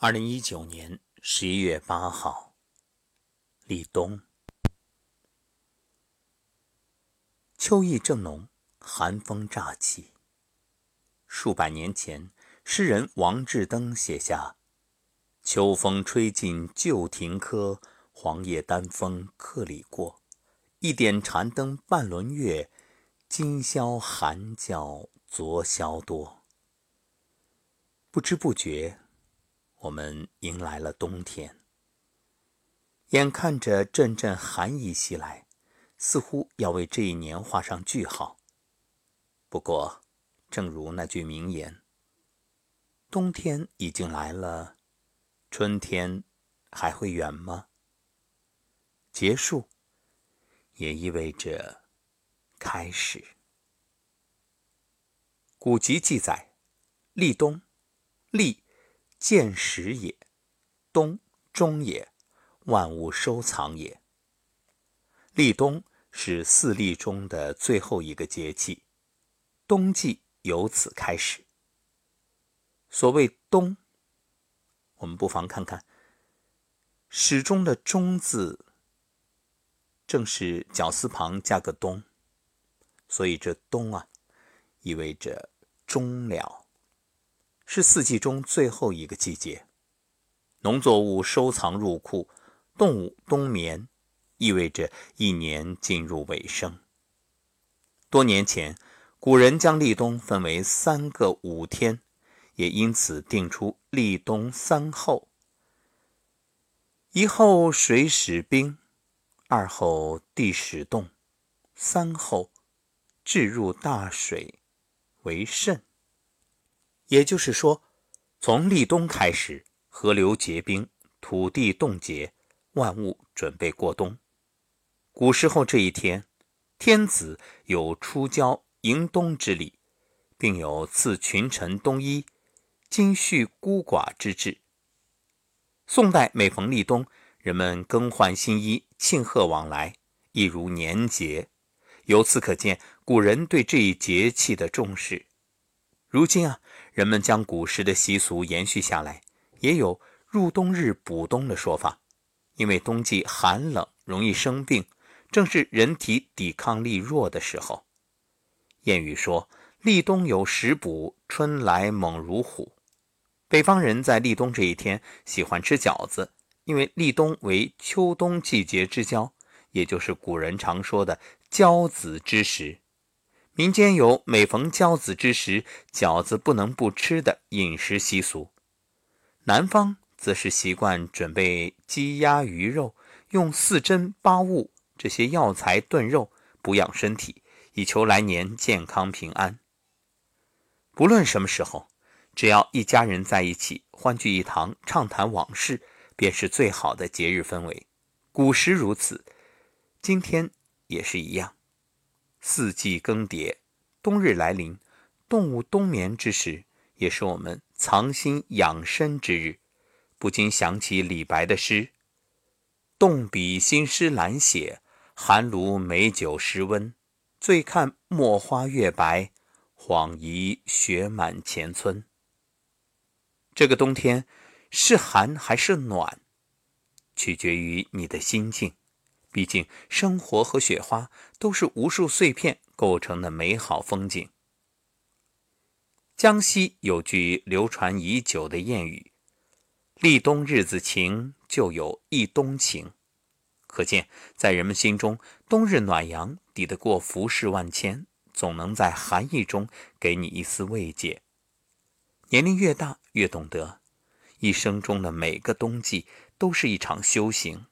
二零一九年十一月八号，立冬。秋意正浓，寒风乍起。数百年前，诗人王志登写下：“秋风吹尽旧亭柯，黄叶丹枫客里过。一点残灯半轮月，今宵寒叫昨宵多。”不知不觉。我们迎来了冬天，眼看着阵阵寒意袭来，似乎要为这一年画上句号。不过，正如那句名言：“冬天已经来了，春天还会远吗？”结束，也意味着开始。古籍记载：“立冬，立。”见始也，冬终也，万物收藏也。立冬是四立中的最后一个节气，冬季由此开始。所谓冬，我们不妨看看始终的“终”字，正是绞丝旁加个冬，所以这冬啊，意味着终了。是四季中最后一个季节，农作物收藏入库，动物冬眠，意味着一年进入尾声。多年前，古人将立冬分为三个五天，也因此定出立冬三候：一候水始冰，二候地始冻，三候置入大水为甚。也就是说，从立冬开始，河流结冰，土地冻结，万物准备过冬。古时候这一天，天子有出郊迎冬之礼，并有赐群臣冬衣、金恤孤寡之制。宋代每逢立冬，人们更换新衣，庆贺往来，一如年节。由此可见，古人对这一节气的重视。如今啊。人们将古时的习俗延续下来，也有入冬日补冬的说法。因为冬季寒冷，容易生病，正是人体抵抗力弱的时候。谚语说：“立冬有食补，春来猛如虎。”北方人在立冬这一天喜欢吃饺子，因为立冬为秋冬季节之交，也就是古人常说的交子之时。民间有每逢交子之时，饺子不能不吃的饮食习俗。南方则是习惯准备鸡鸭鱼肉，用四珍八物这些药材炖肉，补养身体，以求来年健康平安。不论什么时候，只要一家人在一起，欢聚一堂，畅谈往事，便是最好的节日氛围。古时如此，今天也是一样。四季更迭，冬日来临，动物冬眠之时，也是我们藏心养身之日。不禁想起李白的诗：“动笔新诗懒写，寒炉美酒时温。醉看墨花月白，恍疑雪满前村。”这个冬天是寒还是暖，取决于你的心境。毕竟，生活和雪花都是无数碎片构成的美好风景。江西有句流传已久的谚语：“立冬日子晴，就有一冬情。”可见，在人们心中，冬日暖阳抵得过浮世万千，总能在寒意中给你一丝慰藉。年龄越大，越懂得，一生中的每个冬季都是一场修行，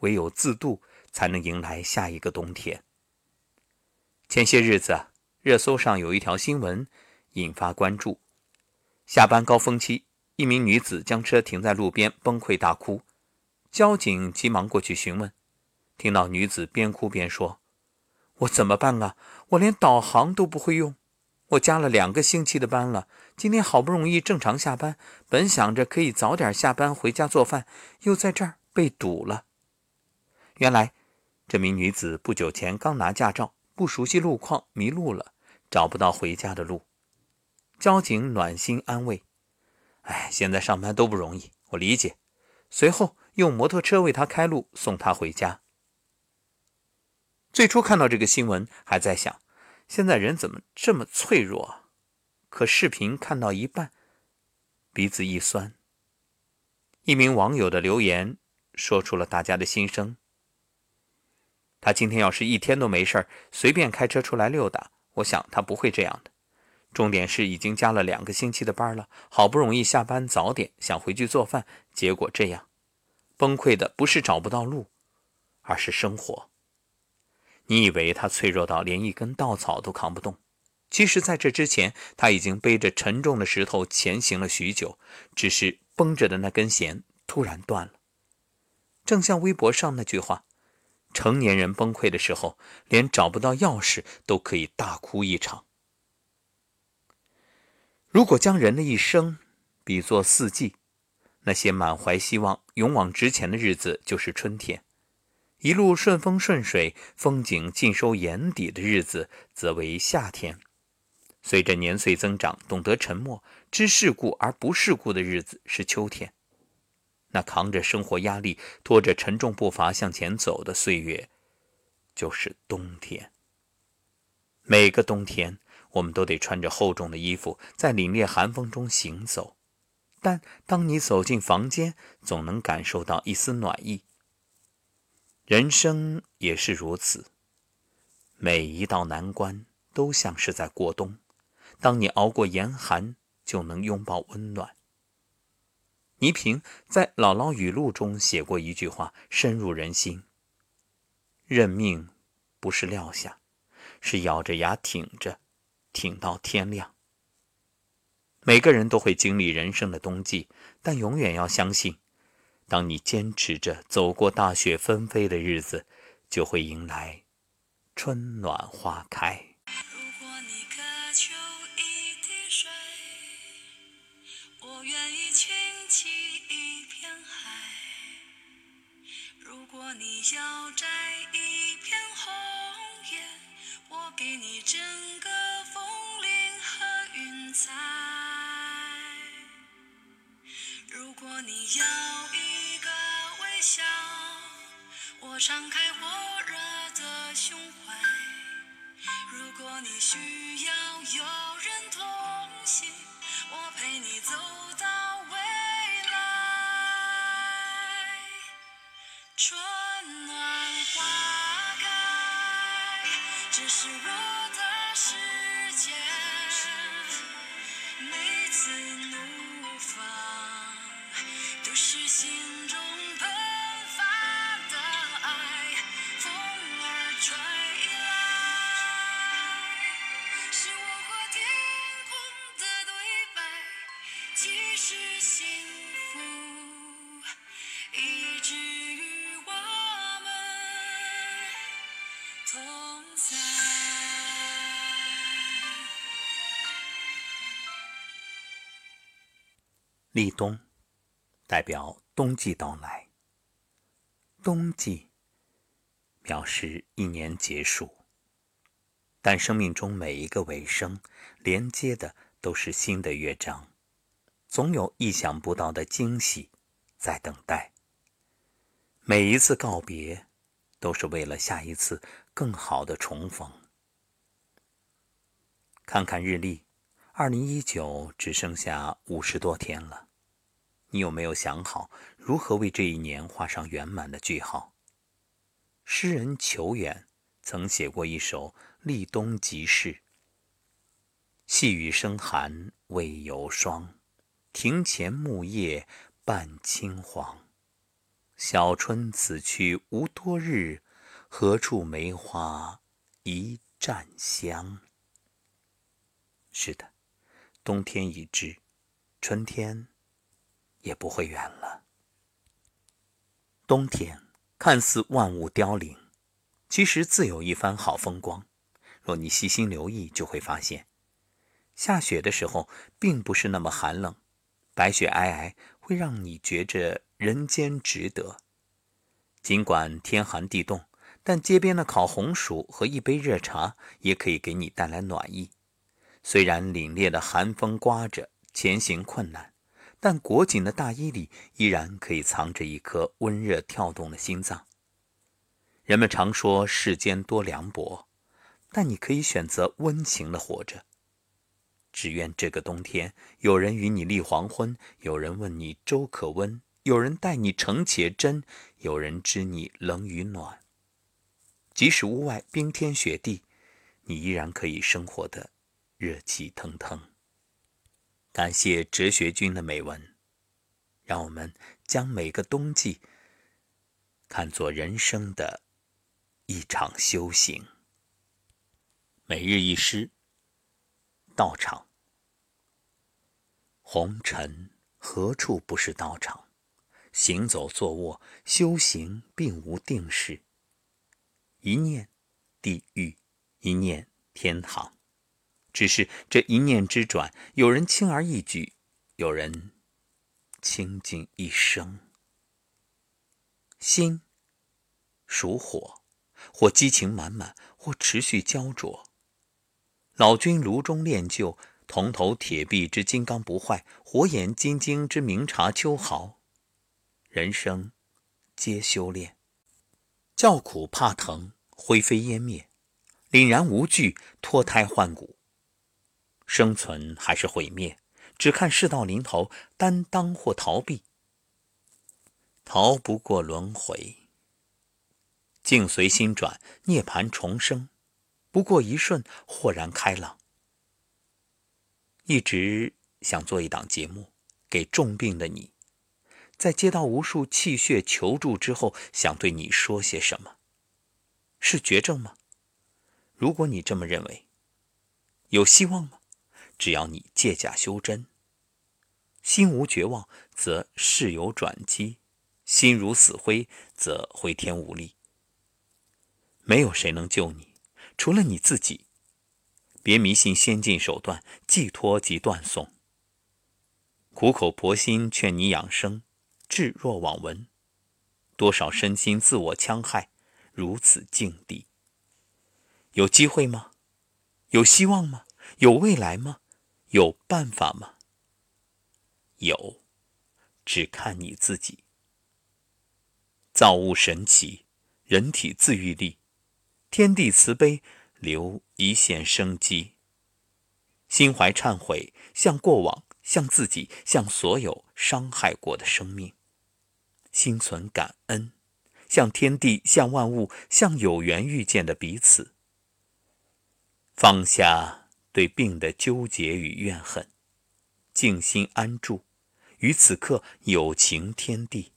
唯有自渡。才能迎来下一个冬天。前些日子，热搜上有一条新闻引发关注：下班高峰期，一名女子将车停在路边，崩溃大哭。交警急忙过去询问，听到女子边哭边说：“我怎么办啊？我连导航都不会用，我加了两个星期的班了，今天好不容易正常下班，本想着可以早点下班回家做饭，又在这儿被堵了。原来。”这名女子不久前刚拿驾照，不熟悉路况，迷路了，找不到回家的路。交警暖心安慰：“哎，现在上班都不容易，我理解。随后用摩托车为她开路，送她回家。最初看到这个新闻，还在想，现在人怎么这么脆弱？可视频看到一半，鼻子一酸。一名网友的留言说出了大家的心声。他今天要是一天都没事儿随便开车出来溜达，我想他不会这样的。重点是已经加了两个星期的班了，好不容易下班早点想回去做饭，结果这样，崩溃的不是找不到路，而是生活。你以为他脆弱到连一根稻草都扛不动？其实，在这之前，他已经背着沉重的石头前行了许久，只是绷着的那根弦突然断了。正像微博上那句话：“成年人崩溃的时候，连找不到钥匙都可以大哭一场。”如果将人的一生比作四季，那些满怀希望、勇往直前的日子就是春天；一路顺风顺水、风景尽收眼底的日子则为夏天。随着年岁增长，懂得沉默、知世故而不世故的日子是秋天。那扛着生活压力、拖着沉重步伐向前走的岁月，就是冬天。每个冬天，我们都得穿着厚重的衣服，在凛冽寒风中行走。但当你走进房间，总能感受到一丝暖意。人生也是如此，每一道难关都像是在过冬。当你熬过严寒，就能拥抱温暖。倪萍在《姥姥语录》中写过一句话，深入人心：“认命不是撂下，是咬着牙挺着，挺到天亮。”每个人都会经历人生的冬季，但永远要相信，当你坚持着走过大雪纷飞的日子，就会迎来春暖花开。你要摘一片红叶，我给你整个风铃和云彩。如果你要一个微笑，我敞开火热的胸怀。如果你需要有人同行，我陪你走这是我的世界，每次怒放都是心中喷发的爱，风儿吹来，是我和天空的对白，即使心立冬，代表冬季到来。冬季表示一年结束，但生命中每一个尾声，连接的都是新的乐章，总有意想不到的惊喜在等待。每一次告别，都是为了下一次更好的重逢。看看日历，二零一九只剩下五十多天了。你有没有想好如何为这一年画上圆满的句号？诗人裘远曾写过一首《立冬即事》：“细雨生寒未有霜，庭前木叶半青黄。小春此去无多日，何处梅花一绽香？”是的，冬天已至，春天。也不会远了。冬天看似万物凋零，其实自有一番好风光。若你细心留意，就会发现，下雪的时候并不是那么寒冷，白雪皑皑会让你觉着人间值得。尽管天寒地冻，但街边的烤红薯和一杯热茶也可以给你带来暖意。虽然凛冽的寒风刮着，前行困难。但裹紧的大衣里依然可以藏着一颗温热跳动的心脏。人们常说世间多凉薄，但你可以选择温情的活着。只愿这个冬天，有人与你立黄昏，有人问你粥可温，有人待你诚且真，有人知你冷与暖。即使屋外冰天雪地，你依然可以生活的热气腾腾。感谢哲学君的美文，让我们将每个冬季看作人生的一场修行。每日一诗，道场。红尘何处不是道场？行走坐卧，修行并无定式。一念地狱，一念天堂。只是这一念之转，有人轻而易举，有人倾尽一生。心属火，或激情满满，或持续焦灼。老君炉中炼就，铜头铁臂之金刚不坏，火眼金睛之明察秋毫。人生皆修炼，叫苦怕疼，灰飞烟灭，凛然无惧，脱胎换骨。生存还是毁灭，只看事到临头，担当或逃避。逃不过轮回，境随心转，涅槃重生，不过一瞬，豁然开朗。一直想做一档节目，给重病的你，在接到无数气血求助之后，想对你说些什么？是绝症吗？如果你这么认为，有希望吗？只要你借假修真，心无绝望，则事有转机；心如死灰，则回天无力。没有谁能救你，除了你自己。别迷信先进手段，寄托即断送。苦口婆心劝你养生，置若罔闻。多少身心自我戕害，如此境地。有机会吗？有希望吗？有未来吗？有办法吗？有，只看你自己。造物神奇，人体自愈力，天地慈悲，留一线生机。心怀忏悔，向过往，向自己，向所有伤害过的生命，心存感恩，向天地，向万物，向有缘遇见的彼此，放下。对病的纠结与怨恨，静心安住，于此刻有情天地。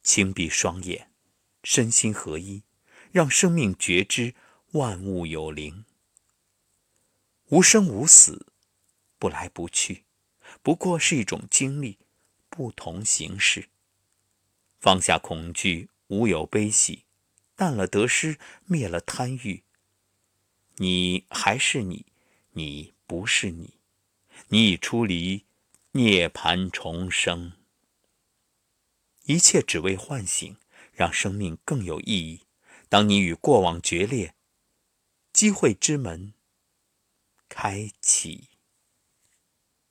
轻闭双眼，身心合一，让生命觉知万物有灵，无生无死，不来不去，不过是一种经历，不同形式。放下恐惧，无有悲喜，淡了得失，灭了贪欲。你还是你，你不是你，你已出离涅槃重生。一切只为唤醒，让生命更有意义。当你与过往决裂，机会之门开启。